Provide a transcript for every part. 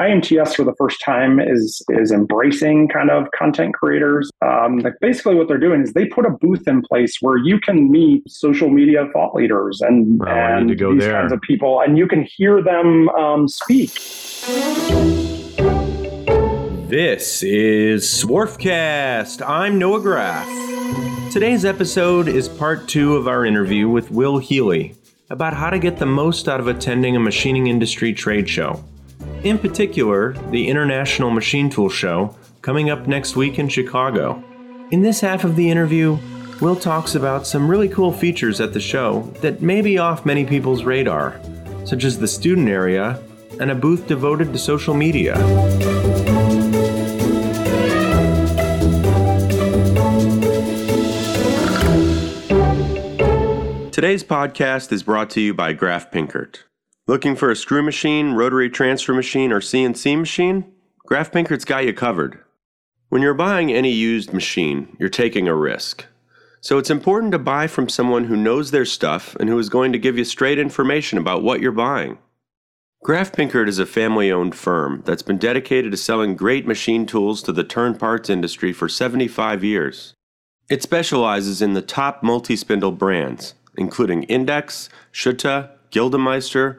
IMTS for the first time is is embracing kind of content creators. Um, like basically, what they're doing is they put a booth in place where you can meet social media thought leaders and, Well, and to go these there. kinds of people, and you can hear them um, speak. This is Swarfcast. I'm Noah Graff. Today's episode is part two of our interview with Will Healy about how to get the most out of attending a machining industry trade show. In particular, the International Machine Tool Show coming up next week in Chicago. In this half of the interview, Will talks about some really cool features at the show that may be off many people's radar, such as the student area and a booth devoted to social media. Today's podcast is brought to you by Graff Pinkert. Looking for a screw machine, rotary transfer machine, or CNC machine? Graff Pinkert's got you covered. When you're buying any used machine, you're taking a risk. So it's important to buy from someone who knows their stuff and who is going to give you straight information about what you're buying. Graff Pinkert is a family owned firm that's been dedicated to selling great machine tools to the turn parts industry for 75 years. It specializes in the top multi spindle brands, including Index, Schutte, Gildemeister,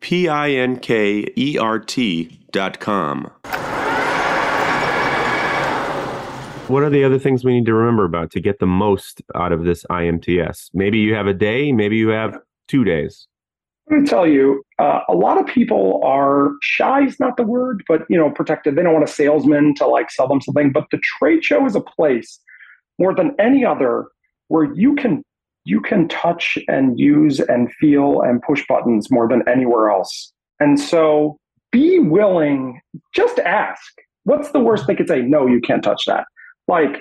www.graffpinkert.com. What are the other things we need to remember about to get the most out of this IMTS? Maybe you have a day, maybe you have two days. I'm going to tell you, uh, a lot of people are shy is not the word, but you know, protected. They don't want a salesman to like sell them something. But the trade show is a place more than any other where you can you can touch and use and feel and push buttons more than anywhere else. And so, be willing. Just ask. What's the worst they could say? No, you can't touch that. Like,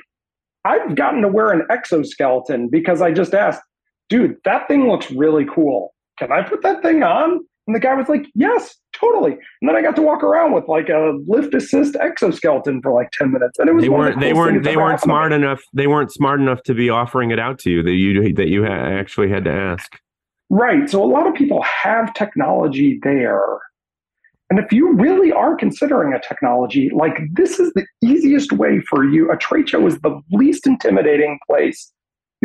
I've gotten to wear an exoskeleton because I just asked, dude, that thing looks really cool can I put that thing on? And the guy was like, yes, totally. And then I got to walk around with like a lift assist exoskeleton for like 10 minutes. And it was They weren't. the They weren't. They weren't smart enough. They weren't smart enough to be offering it out to you. That you that you ha- actually had to ask. Right. So a lot of people have technology there. And if you really are considering a technology, like this is the easiest way for you. A trade show is the least intimidating place.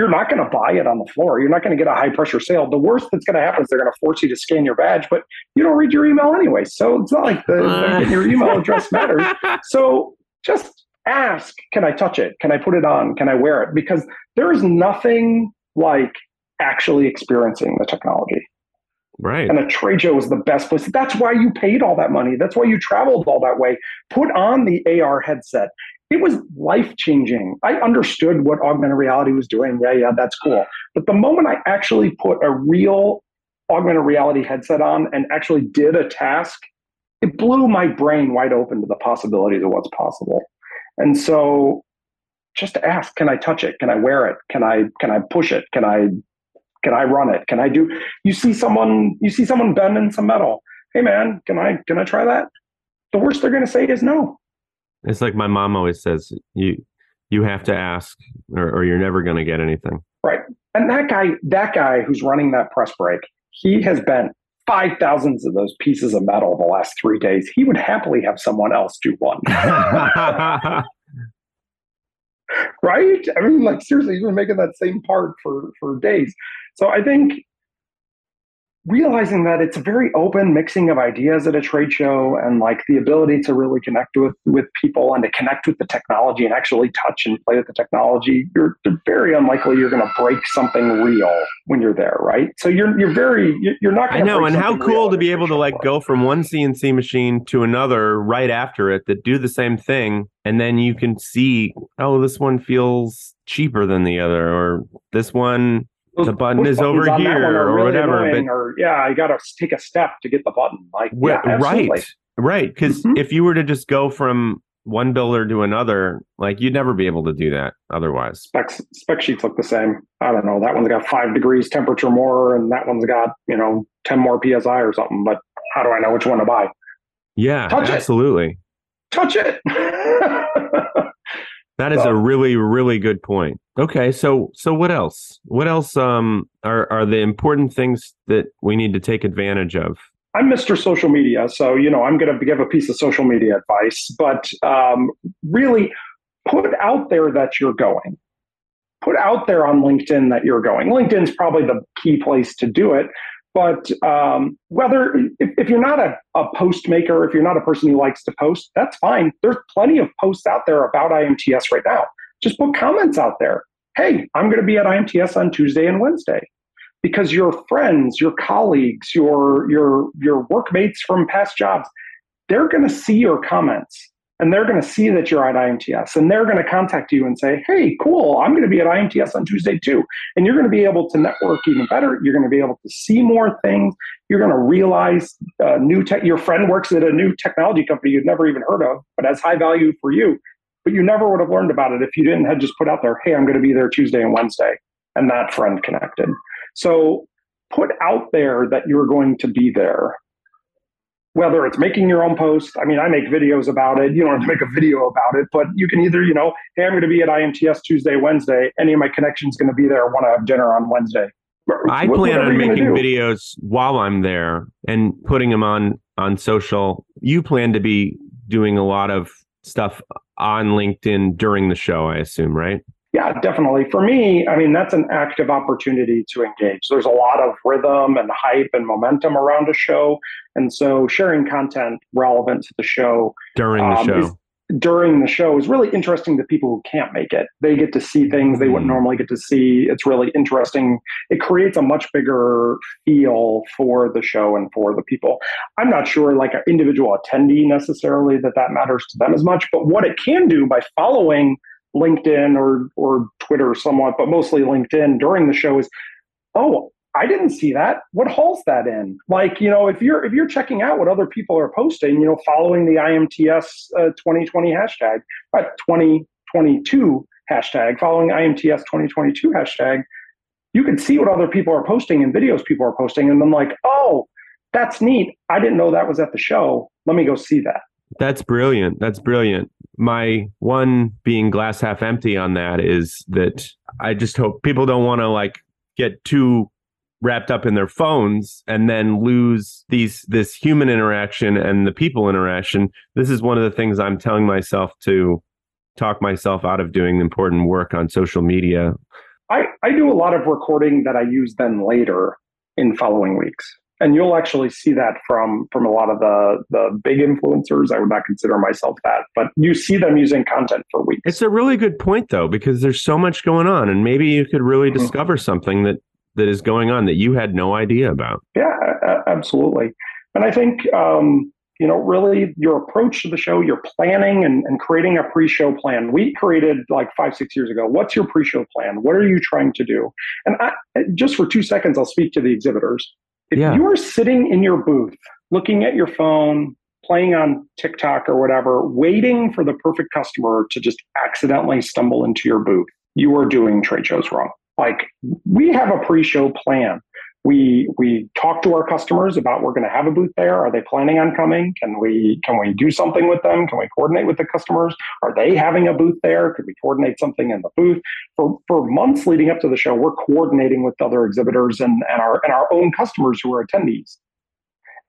You're not going to buy it on the floor. You're not going to get a high pressure sale. The worst that's going to happen is they're going to force you to scan your badge, but you don't read your email anyway. So it's not like the, the- uh. your email address matters. So just ask, can I touch it? Can I put it on? Can I wear it? Because there is nothing like actually experiencing the technology. Right. And a trade show is the best place. That's why you paid all that money. That's why you traveled all that way. Put on the AR headset. It was life changing. I understood what augmented reality was doing. Yeah, yeah, that's cool. But the moment I actually put a real augmented reality headset on and actually did a task, it blew my brain wide open to the possibilities of what's possible. And so just ask, can I touch it? Can I wear it? Can I can I push it? Can I can I run it? Can I do you see someone you see someone bending some metal. Hey man, can I can I try that? The worst they're gonna say is no. It's like my mom always says. You you have to ask, or, or you're never going to get anything. Right. And that guy, that guy who's running that press break, he has bent five thousands of those pieces of metal the last three days. He would happily have someone else do one. right? I mean, like seriously, he's been making that same part for for days. So I think realizing that it's a very open mixing of ideas at a trade show and like the ability to really connect with with people and to connect with the technology and actually touch and play with the technology you're, you're very unlikely you're going to break something real when you're there right so you're you're very you're- not I know, and how cool to be able to like floor. go from one CNC machine to another right after it that do the same thing, and then you can see, oh, this one feels cheaper than the other, or this one the button is over on that one here or really whatever, but- or yeah i gotta take a step to get the button like Well, yeah, right, right. Because Mhm. if you were to just go from one builder to another, like you'd never be able to do that otherwise. Specs, spec sheets look the same. I don't know. That one's got five degrees temperature more, and that one's got you know ten more psi or something. But how do I know which one to buy? Yeah, Touch absolutely. It. Touch it. that is so. a really, really good point. Okay, so so what else? What else um, are are the important things that we need to take advantage of I'm Mr. Social Media, so you know I'm going to give a piece of social media advice, but um, really put out there that you're going. Put out there on LinkedIn that you're going. LinkedIn's probably the key place to do it. But um, whether if, if, you're not a, a post maker, if you're not a person who likes to post, that's fine. There's plenty of posts out there about IMTS right now. Just put comments out there. Hey, I'm going to be at IMTS on Tuesday and Wednesday because your friends, your colleagues, your your your workmates from past jobs, they're going to see your comments and they're going to see that you're at IMTS and they're going to contact you and say, "Hey, cool, I'm going to be at IMTS on Tuesday too." And you're going to be able to network even better. You're going to be able to see more things. You're going to realize uh, new tech. Your friend works at a new technology company you'd never even heard of, but has high value for you. But you never would have learned about it if you didn't have just put out there, "Hey, I'm going to be there Tuesday and Wednesday," and that friend connected. So put out there that you're going to be there. Whether it's making your own post, I mean, I make videos about it. You don't have to make a video about it, but you can either, you know, hey, I'm going to be at IMTS Tuesday, Wednesday. Any of my connections going to be there. Want to have dinner on Wednesday. I plan on making videos while I'm there and putting them on on social. You plan to be doing a lot of stuff on LinkedIn during the show, I assume, right? Yeah, definitely. For me, I mean, that's an active opportunity to engage. There's a lot of rhythm and hype and momentum around a show. And so sharing content relevant to the show during the um, show. Is, during the show is really interesting to people who can't make it. They get to see things they wouldn't mm. normally get to see. It's really interesting. It creates a much bigger feel for the show and for the people. I'm not sure, like an individual attendee necessarily, that that matters to them as much. But what it can do by following LinkedIn or or Twitter somewhat, but mostly LinkedIn during the show is, oh, I didn't see that. What hall's that in? Like, you know, if you're if you're checking out what other people are posting, you know, following the IMTS uh, 2020 hashtag, uh, 2022 hashtag, following IMTS 2022 hashtag, you can see what other people are posting and videos people are posting, and I'm like, oh, that's neat. I didn't know that was at the show. Let me go see that. That's brilliant. That's brilliant. My one being glass half empty on that is that I just hope people don't want to like get too wrapped up in their phones and then lose these this human interaction and the people interaction. This is one of the things I'm telling myself to talk myself out of doing important work on social media. I, I do a lot of recording that I use then later in following weeks and you'll actually see that from from a lot of the the big influencers i would not consider myself that but you see them using content for weeks it's a really good point though because there's so much going on and maybe you could really mm-hmm. discover something that that is going on that you had no idea about? Yeah absolutely. And i think um, you know really your approach to the show your planning and, and creating a pre-show plan. We created like five six years ago what's your pre-show plan? What are you trying to do? And I, just for two seconds i'll speak to the exhibitors. If yeah. you are sitting in your booth, looking at your phone, playing on TikTok or whatever, waiting for the perfect customer to just accidentally stumble into your booth, you are doing trade shows wrong. Like we have a pre-show plan. We we talk to our customers about we're going to have a booth there. Are they planning on coming? Can we can we do something with them? Can we coordinate with the customers? Are they having a booth there? Could we coordinate something in the booth? For for months leading up to the show we're coordinating with other exhibitors and, and our and our own customers who are attendees.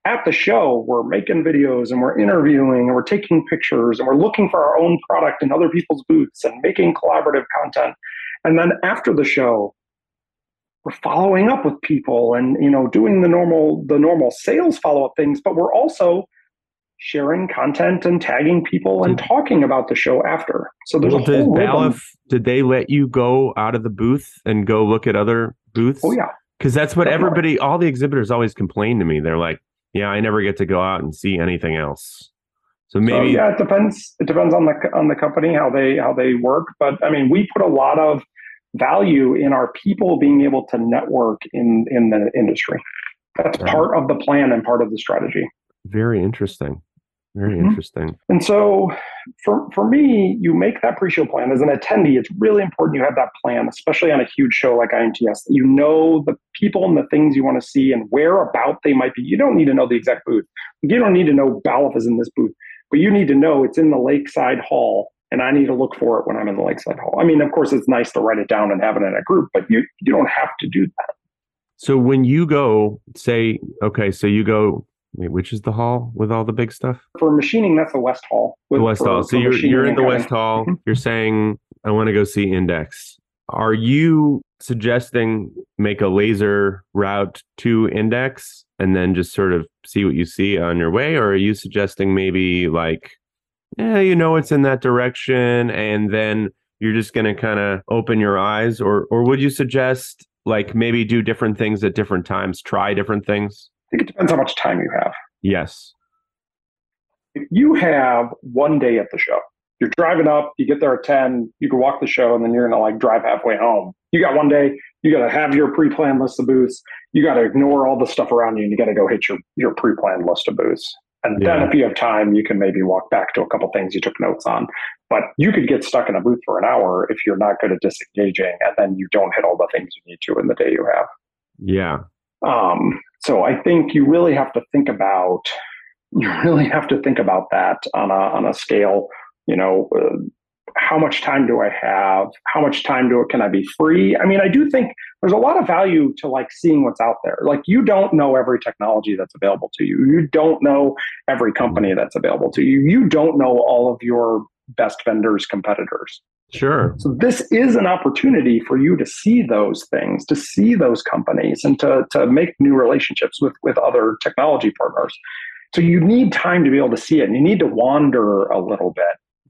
At the show we're making videos and we're interviewing and we're taking pictures and we're looking for our own product in other people's booths and making collaborative content and then after the show we're following up with people and you know doing the normal the normal sales follow up things but we're also sharing content and tagging people and talking about the show after. So there's well, a whole did Balluff, did they let you go out of the booth and go look at other booths? Oh yeah. Because that's what Definitely. everybody all the exhibitors always complain to me. They're like yeah i never get to go out and see anything else. So maybe so, yeah it depends it depends on the on the company how they how they work. But i mean we put a lot of value in our people being able to network in in the industry. That's right. part of the plan and part of the strategy. Very interesting. Very mm-hmm. interesting. And so, for, for me, you make that pre-show plan as an attendee. It's really important you have that plan, especially on a huge show like IMTS. You know the people and the things you want to see and where about they might be. You don't need to know the exact booth. You don't need to know Balluff is in this booth, but you need to know it's in the Lakeside Hall, and I need to look for it when I'm in the Lakeside Hall. I mean, of course, it's nice to write it down and have it in a group, but you you don't have to do that. So when you go, say, okay, so you go Wait, which is the hall with all the big stuff? For machining, that's the West Hall. With, the West for, Hall. So you're you're in the West Hall. Mm-hmm. You're saying I want to go see Index. Are you suggesting make a laser route to Index and then just sort of see what you see on your way, or are you suggesting maybe like, yeah, you know, it's in that direction, and then you're just going to kind of open your eyes, or or would you suggest like maybe do different things at different times, try different things? I think it depends how much time you have. Yes. If you have one day at the show, you're driving up, you get there at 10, you can walk the show, and then you're going to like drive halfway home. You got one day, you got to have your pre planned list of booths. You got to ignore all the stuff around you and you got to go hit your, your pre planned list of booths. And yeah. then if you have time, you can maybe walk back to a couple things you took notes on. But you could get stuck in a booth for an hour if you're not good at disengaging and then you don't hit all the things you need to in the day you have. Yeah. Um, so I think you really have to think about you really have to think about that on a on a scale. You know, uh, how much time do I have? How much time do it can I be free? I mean, I do think there's a lot of value to like seeing what's out there. Like you don't know every technology that's available to you. You don't know every company that's available to you. You don't know all of your best vendors competitors. Sure. So this is an opportunity for you to see those things, to see those companies, and to, to make new relationships with, with other technology partners. So you need time to be able to see it and you need to wander a little bit.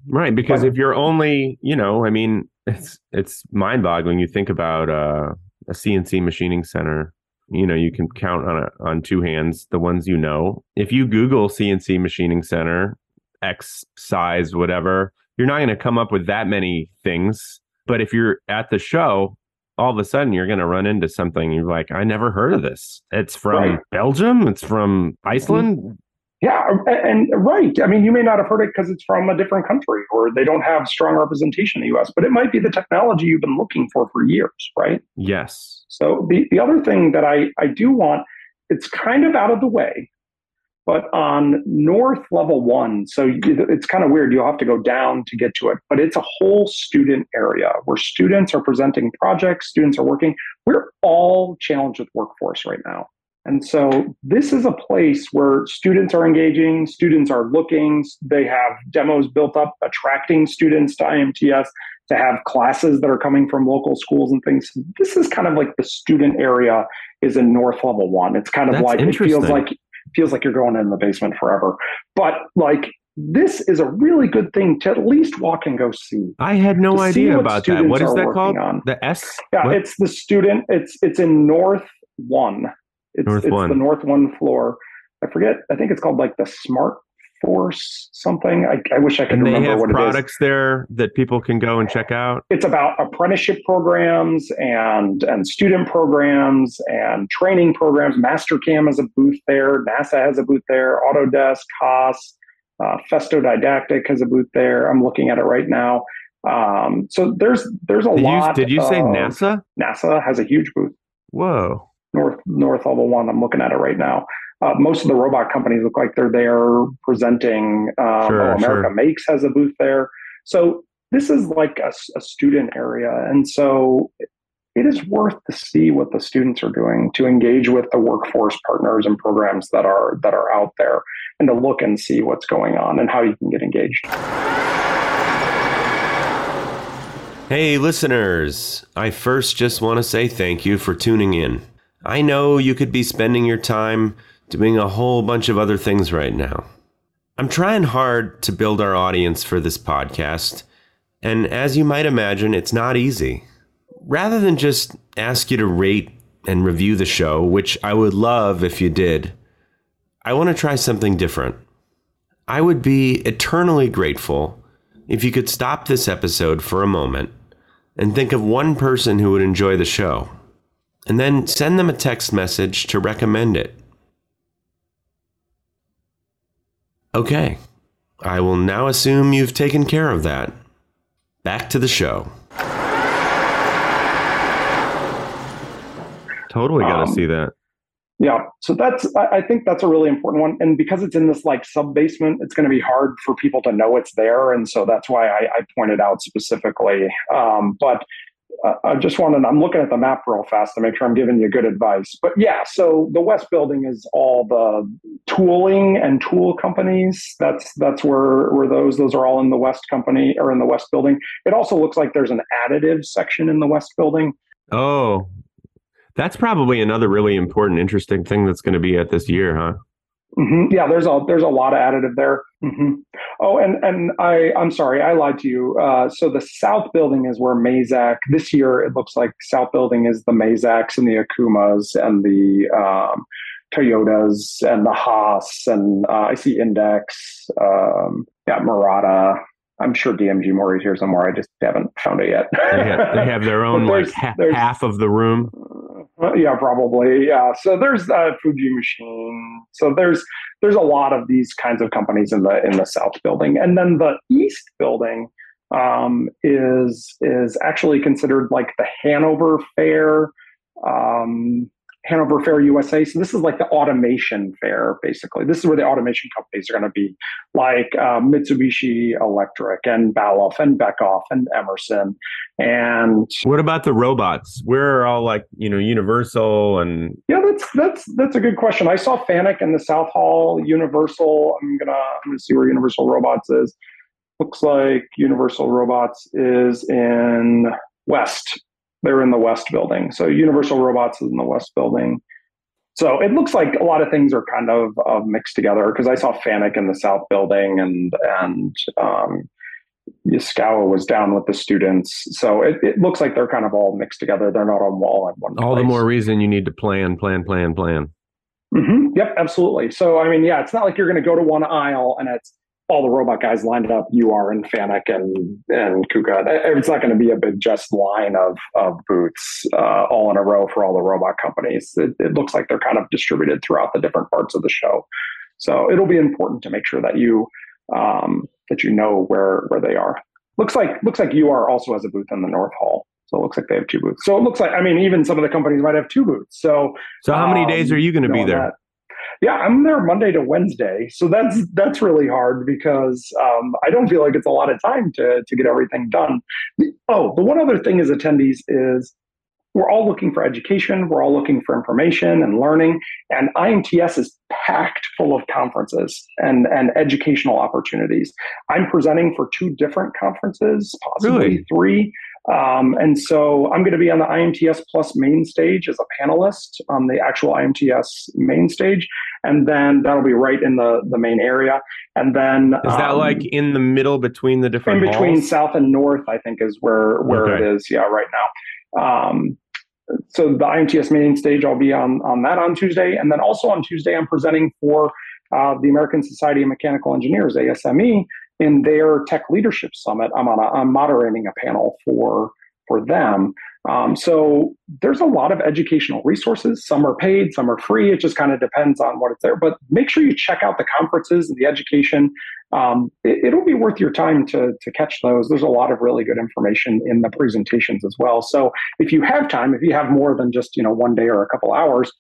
Right. Because but, if you're only, you know, I mean, it's it's mind boggling. You think about uh, a CNC machining center. You know, you can count on a, on two hands the ones you know. If you Google CNC machining center, X size, whatever, you're not going to come up with that many things. But if you're at the show, all of a sudden you're going to run into something. You're like, I never heard of this. It's from right. Belgium. It's from Iceland. Yeah, um, and right. I mean, you may not have heard it because it's from a different country or they don't have strong representation in the US, but it might be the technology you've been looking for for years, right? Yes. So the, the other thing that I, I do want, it's kind of out of the way, but on north level one, so it's kind of weird. You'll have to go down to get to it, but it's a whole student area where students are presenting projects, students are working. We're all challenged with workforce right now. And so this is a place where students are engaging, students are looking, they have demos built up, attracting students to IMTS, to have classes that are coming from local schools and things. This is kind of like the student area is in North Level One. It's kind of That's like it feels like feels like you're going in the basement forever. But like this is a really good thing to at least walk and go see. I had no idea about that. What is that called? On. The S? Yeah, what? it's the student. It's it's in North One. It's, North it's One. the North One floor. I forget. I think it's called like the Smart Force something. I, I wish I could and remember they have what products there that people can go and check out. It's about apprenticeship programs and and student programs and training programs. Mastercam has a booth there. NASA has a booth there. Autodesk, Haas, uh, Festo Didactic has a booth there. I'm looking at it right now. Um, so there's there's a did lot. You, did you say NASA? NASA has a huge booth. Whoa. North North Level One. I'm looking at it right now. Uh, most of the robot companies look like they're there presenting. Um, sure, America sure. Makes has a booth there. So this is like a, a, student area, and so it is worth to see what the students are doing to engage with the workforce partners and programs that are that are out there, and to look and see what's going on and how you can get engaged. Hey, listeners! I first just want to say thank you for tuning in. I know you could be spending your time doing a whole bunch of other things right now. I'm trying hard to build our audience for this podcast, and as you might imagine, it's not easy. Rather than just ask you to rate and review the show, which I would love if you did, I want to try something different. I would be eternally grateful if you could stop this episode for a moment and think of one person who would enjoy the show, and then send them a text message to recommend it. Okay, I will now assume you've taken care of that. Back to the show. Totally got to Um, see that. Yeah, so that's I think that's a really important one, and because it's in this like sub basement, it's going to be hard for people to know it's there, and so that's why I, I pointed out specifically. Um, but I just wanted I'm looking at the map real fast to make sure I'm giving you good advice. But yeah, so the West Building is all the tooling and tool companies. That's that's where where those those are all in the West Company or in the West Building. It also looks like there's an additive section in the West Building. Oh, that's probably another really important, interesting thing that's going to be at this year, huh? Hmm Yeah, there's a there's a lot of additive there. hmm Oh, and and I I'm sorry, I lied to you. Uh, so the South Building is where Mazak this year. It looks like South Building is the Mazaks and the Okumas and the um, Toyotas and the Haas and uh, I see Index. Um, yeah, Murata. I'm sure DMG Mori is here somewhere. I just haven't found it yet. They have, they have their own like ha- half of the room. Uh, yeah, probably. Yeah. So there's uh, Fuji Machine. So there's there's a lot of these kinds of companies in the in the South Building, and then the East Building um, is is actually considered like the Hanover Fair. Um, Hanover Fair USA. So this is like the automation fair, basically. This is where the automation companies are going to be, like uh, Mitsubishi Electric and Balluff and Beckhoff and Emerson and What about the robots? Where are all like you know Universal and Yeah, that's that's that's a good question. I saw Fanuc in the South Hall, Universal. I'm gonna I'm gonna see where Universal Robots is. Looks like Universal Robots is in West. They're in the West building. So Universal Robots is in the West building. So it looks like a lot of things are kind of, of mixed together because I saw Fanuc in the South building and and um, Yaskawa was down with the students. So it, it looks like they're kind of all mixed together. They're not on wall in one all the more reason you need to plan, plan, plan, plan. hmm Yep, absolutely. So, I mean, yeah, it's not like you're going to go to one aisle and it's all the robot guys lined up. You are and Fanuc and and Kuka. It's not going to be a big just line of of booths uh, all in a row for all the robot companies. It, it looks like they're kind of distributed throughout the different parts of the show. So it'll be important to make sure that you um, that you know where where they are. Looks like looks like UR also has a booth in the North Hall. So it looks like they have two booths. So it looks like I mean even some of the companies might have two booths. So So how many days um, are you going to be there? that. Yeah, I'm there Monday to Wednesday, so that's that's really hard because um, I don't feel like it's a lot of time to to get everything done. Oh, the one other thing as attendees is we're all looking for education, we're all looking for information and learning, and IMTS is packed full of conferences and and educational opportunities. I'm presenting for two different conferences, possibly Really? three. Um, and so I'm going to be on the IMTS Plus main stage as a panelist on the actual IMTS main stage, and then that'll be right in the the main area. And then Is that um, like in the middle between the different in different between halls? south and north? I think is where where Okay. it is. Yeah, right now. Um, so the IMTS main stage, I'll be on on that on Tuesday, and then also on Tuesday, I'm presenting for uh, the American Society of Mechanical Engineers (ASME) in their Tech Leadership Summit. I'm on a, I'm moderating a panel for for them. Um, so there's a lot of educational resources. Some are paid, some are free. It just kind of depends on what it's there. But make sure you check out the conferences and the education. Um, it, it'll be worth your time to to catch those. There's a lot of really good information in the presentations as well. So if you have time, if you have more than just you know one day or a couple hours,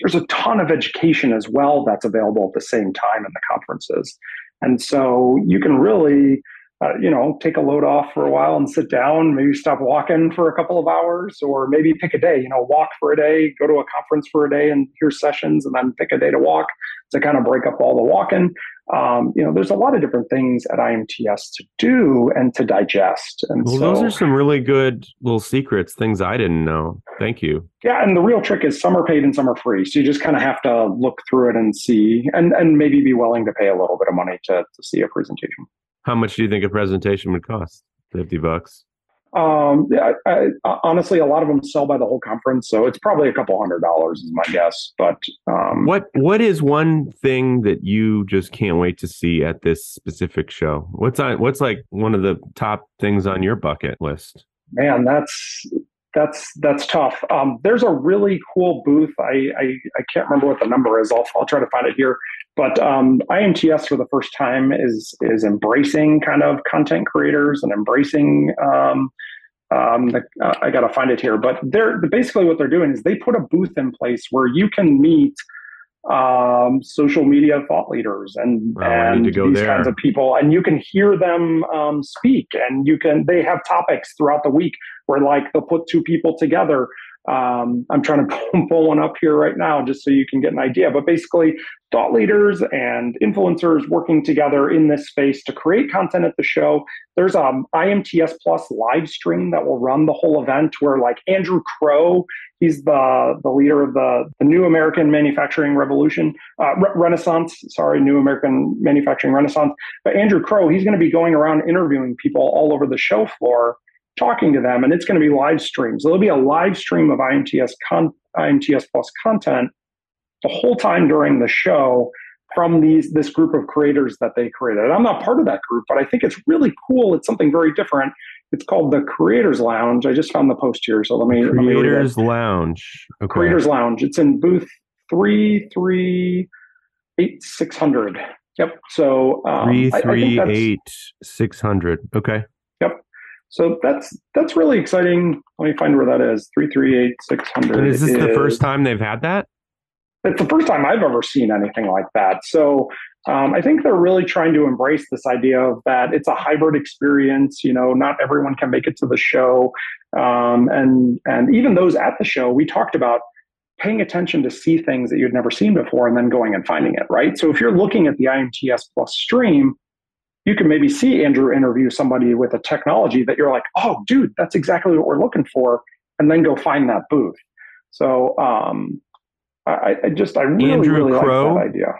there's a ton of education as well that's available at the same time in the conferences. And so you can really, uh, you know, take a load off for a while and sit down, maybe stop walking for a couple of hours, or maybe pick a day, you know, walk for a day, go to a conference for a day and hear sessions, and then pick a day to walk to kind of break up all the walking. Um, you know, there's a lot of different things at IMTS to do and to digest. And Well, so, those are some really good little secrets, things I didn't know. Thank you. Yeah, and the real trick is some are paid and some are free. So you just kind of have to look through it and see, and and maybe be willing to pay a little bit of money to to see a presentation. How much do you think a presentation would cost? Fifty bucks. Um, yeah, I, I, honestly, a lot of them sell by the whole conference, so it's probably a couple hundred dollars is my guess. But um, What What is one thing that you just can't wait to see at this specific show? What's on What's like one of the top things on your bucket list? man, that's that's that's tough. Um, there's a really cool booth. I, I, I can't remember what the number is. I'll I'll try to find it here. But um, IMTS for the first time is is embracing kind of content creators and embracing. Um, um, the, uh, I got to find it here, but they're basically what they're doing is they put a booth in place where you can meet um, social media thought leaders and, Oh, and these there. kinds of people, and you can hear them um, speak, and you can. They have topics throughout the week where like they'll put two people together. Um, I'm trying to pull one up here right now just so you can get an idea. But basically, thought leaders and influencers working together in this space to create content at the show. There's a IMTS Plus live stream that will run the whole event where like Andrew Crow, he's the the leader of the, the New American Manufacturing Revolution, uh, Re- Renaissance, sorry, New American Manufacturing Renaissance. But Andrew Crow, he's going to be going around interviewing people all over the show floor talking to them, and it's going to be live streams. So there'll be a live stream of IMTS con- IMTS Plus content the whole time during the show from these this group of creators that they created. I'm not part of that group, but I think it's really cool. It's something very different. It's called the Creators Lounge. I just found the post here, so let me let me. Creators Lounge. Okay. Creators Lounge. It's in booth three three eight six hundred. Yep. So um, Three I- I that's- eight six hundred. Okay. So that's that's really exciting. Let me find where that is. Three three eight six hundred. Is this the first time they've had that? It's the first time I've ever seen anything like that. So um, I think they're really trying to embrace this idea of that it's a hybrid experience. You know, not everyone can make it to the show, um, and and even those at the show, we talked about paying attention to see things that you'd never seen before, and then going and finding it. Right. So if you're looking at the IMTS Plus stream, you can maybe see Andrew interview somebody with a technology that you're like, oh, dude, that's exactly what we're looking for, and then go find that booth. So um, I, I just I really Andrew really Crow? like that idea.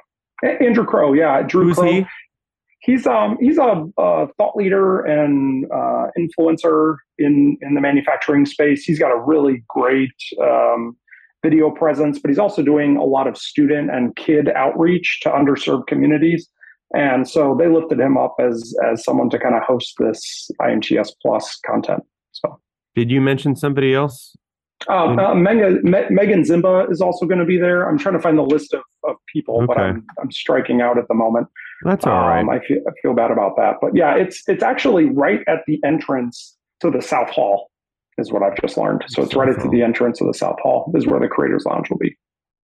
A- Andrew Crow, yeah, Drew Who's Crow. he? He's um he's a, a thought leader and uh, influencer in in the manufacturing space. He's got a really great um, video presence, but he's also doing a lot of student and kid outreach to underserved communities. And so they lifted him up as as someone to kind of host this IMTS Plus content. So Did you mention somebody else? Uh, Mega, Me- Megan Zimba is also going to be there. I'm trying to find the list of, of people, but I'm I'm striking out at the moment. That's all right. Um, I feel I feel bad about that, but yeah, it's it's actually right at the entrance to the South Hall, is what I've just learned. So it's right at the entrance of the South Hall is where the Creators Lounge will be.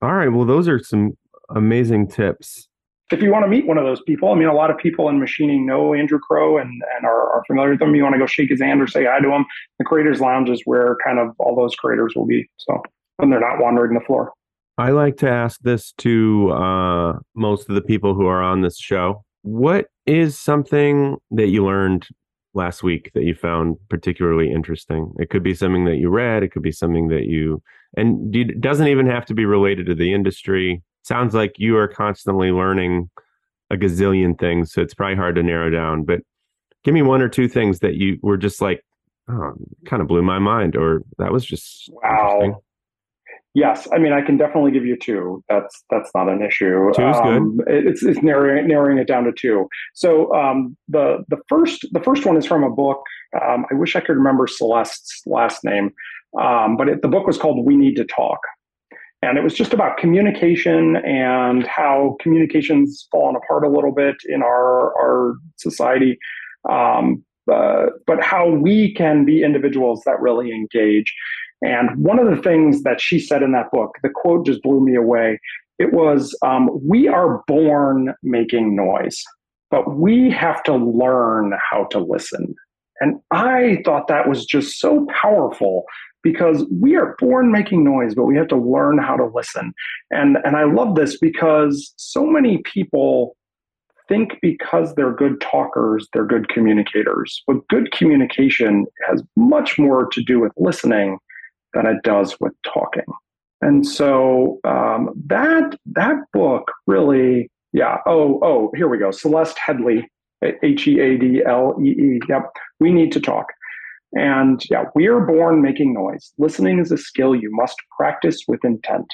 all right. Well, those are some amazing tips. If you want to meet one of those people, I mean, a lot of people in machining know Andrew Crow and and are, are familiar with him. You want to go shake his hand or say hi to him. The Creators Lounge is where kind of all those creators will be. So when they're not wandering the floor. I like to ask this to uh, most of the people who are on this show. What is something that you learned last week that you found particularly interesting? It could be something that you read. It could be something that you, and it doesn't even have to be related to the industry. Sounds like you are constantly learning a gazillion things, so it's probably hard to narrow down. But give me one or two things that you were just like, oh, kind of blew my mind, or that was just interesting. Wow. Yes, I mean I can definitely give you two. That's that's not an issue. Two is good. Um, it- It's it's narrowing narrowing it down to two. So um, the the first the first one is from a book. Um, I wish I could remember Celeste's last name, um, but it, the book was called "We Need to Talk," and it was just about communication and how communications fallen apart a little bit in our our society. Um, uh, but how we can be individuals that really engage. And one of the things that she said in that book, the quote just blew me away. It was, um, We are born making noise, but we have to learn how to listen. And I thought that was just so powerful because we are born making noise, but we have to learn how to listen. And, and I love this because so many people think because they're good talkers, they're good communicators. But good communication has much more to do with listening than it does with talking. And so um, that that book really, yeah. Oh, oh, here we go. Celeste Headlee, H E A D L E E. Yep. We need to talk. And yeah, we are born making noise. Listening is a skill you must practice with intent.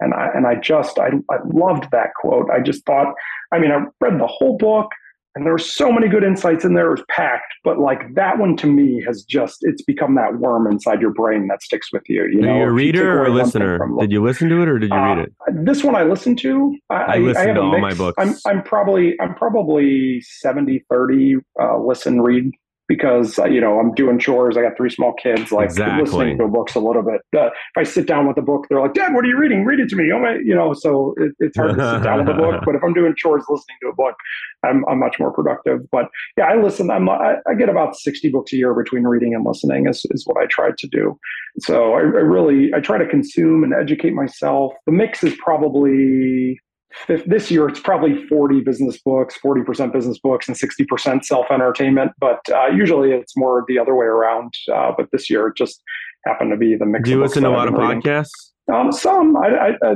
And I and I just I, I loved that quote. I just thought, I mean, I read the whole book, and there were so many good insights in there. It was packed, but like that one to me has just it's become that worm inside your brain that sticks with you. You Are know, you a reader or a listener? Did you listen to it or did you uh, read it? This one I listened to. I, I listen have to all my books. I'm I'm probably I'm probably 70 30 uh, listen read because uh, you know I'm doing chores. I got three small kids. Like Exactly. listening to books a little bit. Uh, if I sit down with a book, they're like, "Dad, what are you reading? Read it to me." Oh my, you know. So it, it's hard to sit down with a book. But if I'm doing chores, listening to a book, I'm I'm much more productive. But yeah, I listen. I'm I, I get about 60 books a year between reading and listening. Is is what I try to do. So I, I really I try to consume and educate myself. The mix is probably this year it's probably 40 business books 40% business books and 60% self-entertainment but uh, usually it's more the other way around uh, but this year it just happened to be the mix Do you listen to a lot of podcasts? Um, some I, I, I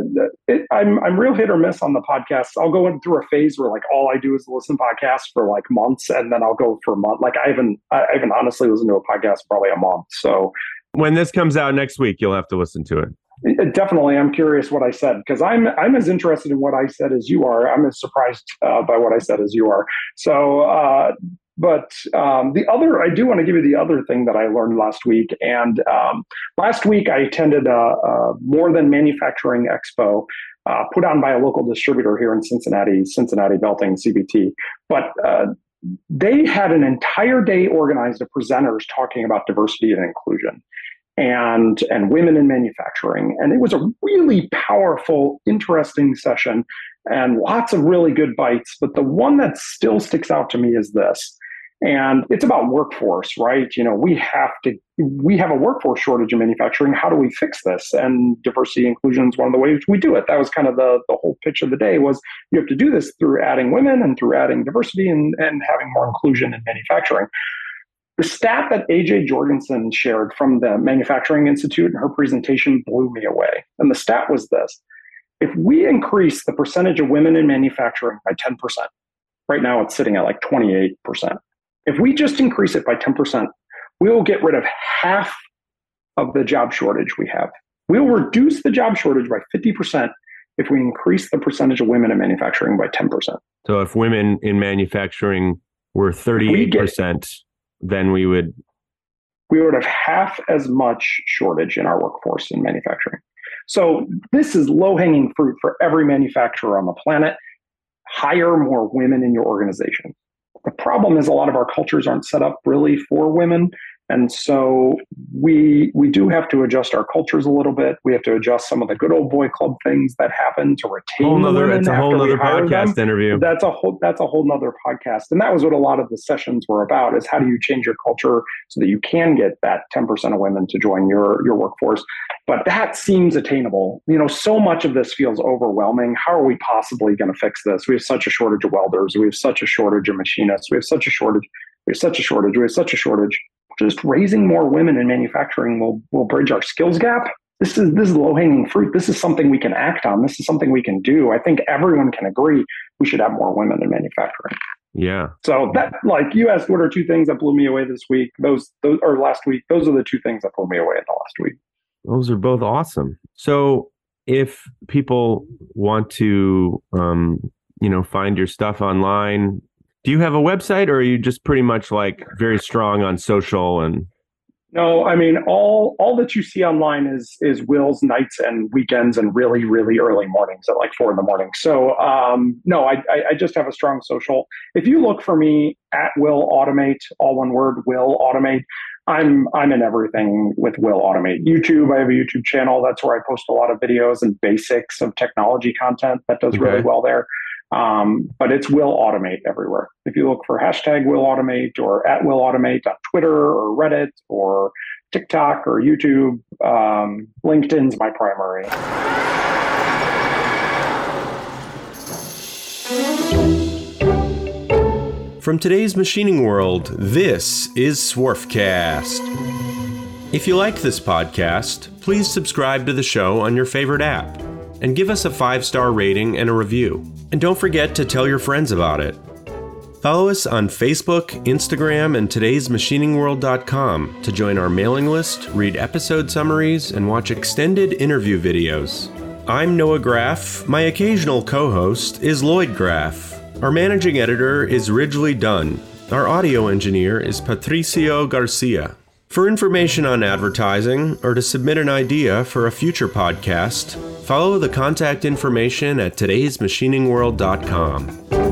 it, I'm I'm real hit or miss on the podcasts. I'll go in through a phase where like all I do is listen to podcasts for like months, and then I'll go for a month. Like I haven't I haven't honestly listened to a podcast probably a month. So When this comes out next week, you'll have to listen to it. It- definitely, I'm curious what I said because I'm I'm as interested in what I said as you are. I'm as surprised uh, by what I said as you are. So, uh, but um, the other, I do want to give you the other thing that I learned last week. And um, last week, I attended a, a More Than Manufacturing Expo. Uh, put on by a local distributor here in Cincinnati, Cincinnati Belting CBT. But uh, they had an entire day organized of presenters talking about diversity and inclusion and and women in manufacturing. And it was a really powerful interesting session and lots of really good bites. But the one that still sticks out to me is this and it's about workforce right? You know we have to we have a workforce shortage in manufacturing. How do we fix this? And diversity inclusion is one of the ways we do it. That was kind of the, the whole pitch of the day was you have to do this through adding women and through adding diversity and, and having more inclusion in manufacturing the stat that AJ Jorgensen shared from the Manufacturing Institute in her presentation blew me away. And the stat was this if we increase the percentage of women in manufacturing by 10%, right now it's sitting at like 28%. If we just increase it by 10%, we will get rid of half of the job shortage we have. We will reduce the job shortage by 50% if we increase the percentage of women in manufacturing by 10%. So if women in manufacturing were We get- 38%, then we would we would have half as much shortage in our workforce in manufacturing. So this is low hanging fruit for every manufacturer on the planet. Hire more women in your organization. The problem is a lot of our cultures aren't set up really for women. And so we we do have to adjust our cultures a little bit. We have to adjust some of the good old boy club things that happen to retain whole the nother, women it's a whole nother hire them. podcast interview. that's a whole that's a whole nother podcast. And that was what a lot of the sessions were about is how do you change your culture so that you can get that 10% of women to join your your workforce? But that seems attainable. You know so much of this feels overwhelming. How are we possibly going to fix this? We have such a shortage of welders. We have such a shortage of machinists. We have such a shortage we have such a shortage we have such a shortage just raising more women in manufacturing will will bridge our skills gap this is this is low hanging fruit. This is something we can act on. This is something we can do. I think everyone can agree we should have more women in manufacturing. yeah. So that like you asked what are two things that blew me away this week? Those those or last week, those are the two things that blew me away in the last week. Those are both awesome. So if people want to um, you know, find your stuff online, do you have a website or are you just pretty much like very strong on social and No, I mean all all that you see online is is Will's nights and weekends and really really early mornings at like four in the morning. So um, no, I, I I just have a strong social. If you look for me at Will Automate, all one word, Will Automate. I'm I'm in everything with Will Automate. YouTube, I have a YouTube channel. That's where I post a lot of videos and basics of technology content that does really well there. Um, but it's Will Automate everywhere. If you look for hashtag Will Automate or at Will Automate on Twitter or Reddit or TikTok or YouTube, um, LinkedIn's my primary. From today's machining world, this is Swarfcast. If you like this podcast, please subscribe to the show on your favorite app and give us a five star rating and a review. And don't forget to tell your friends about it. Follow us on Facebook, Instagram, and today'smachiningworld.com to join our mailing list, read episode summaries, and watch extended interview videos. I'm Noah Graff. My occasional co host is Lloyd Graff. Our managing editor is Ridgely Dunn. Our audio engineer is Patricio Garcia. For information on advertising or to submit an idea for a future podcast, follow the contact information at today'smachiningworld.com.